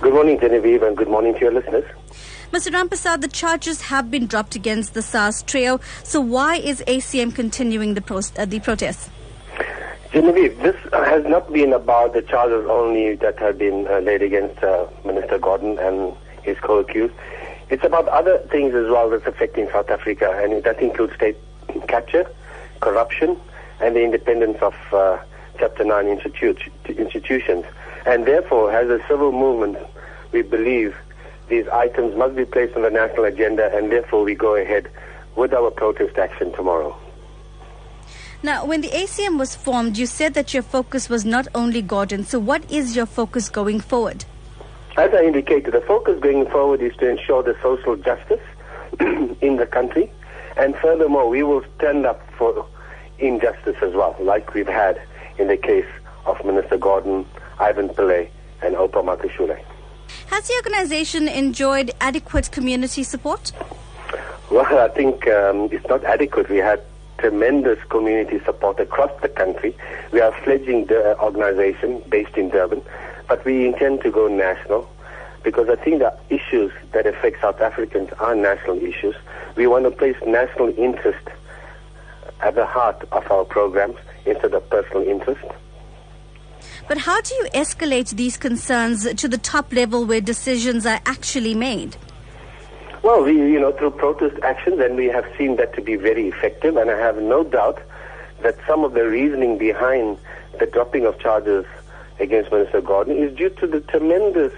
Good morning, Genevieve, and good morning to your listeners. Mr. Rampersad, the charges have been dropped against the SARS trio. So why is ACM continuing the, pro- uh, the protests? Genevieve, this has not been about the charges only that have been uh, laid against uh, Minister Gordhan and his co-accused. It's about other things as well that's affecting South Africa, and that includes state capture, corruption, and the independence of uh, Chapter 9 institute, institutions. And therefore, as a civil movement, we believe these items must be placed on the national agenda, and therefore we go ahead with our protest action tomorrow. Now, when the ACM was formed, you said that your focus was not only Gordhan. So, what is your focus going forward? As I indicated, the focus going forward is to ensure the social justice in the country, and furthermore, we will stand up for injustice as well, like we've had in the case of Minister Gordhan, Ivan Pillay, and Oupa Magashula. Has the organization enjoyed adequate community support? Well, I think um, it's not adequate. We had tremendous community support across the country. We are a fledgling uh, organization based in Durban, but we intend to go national because I think the issues that affect South Africans are national issues. We want to place national interest at the heart of our programs instead of personal interest. But how do you escalate these concerns to the top level where decisions are actually made? Well, we, you know, through protest actions, and we have seen that to be very effective, and I have no doubt that some of the reasoning behind the dropping of charges against Minister Gordhan is due to the tremendous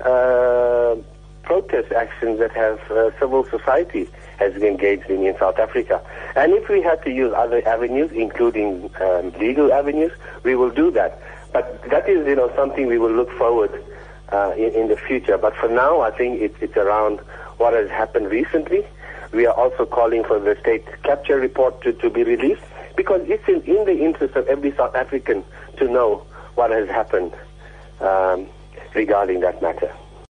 uh, protest actions that have uh, civil society has engaged in in South Africa. And if we had to use other avenues, including um, legal avenues, we will do that. But that is, you know, something we will look forward uh, in, in, the future. But for now, I think it, it's around what has happened recently. We are also calling for the state capture report to, to be released because it's in, in the interest of every South African to know what has happened um, regarding that matter.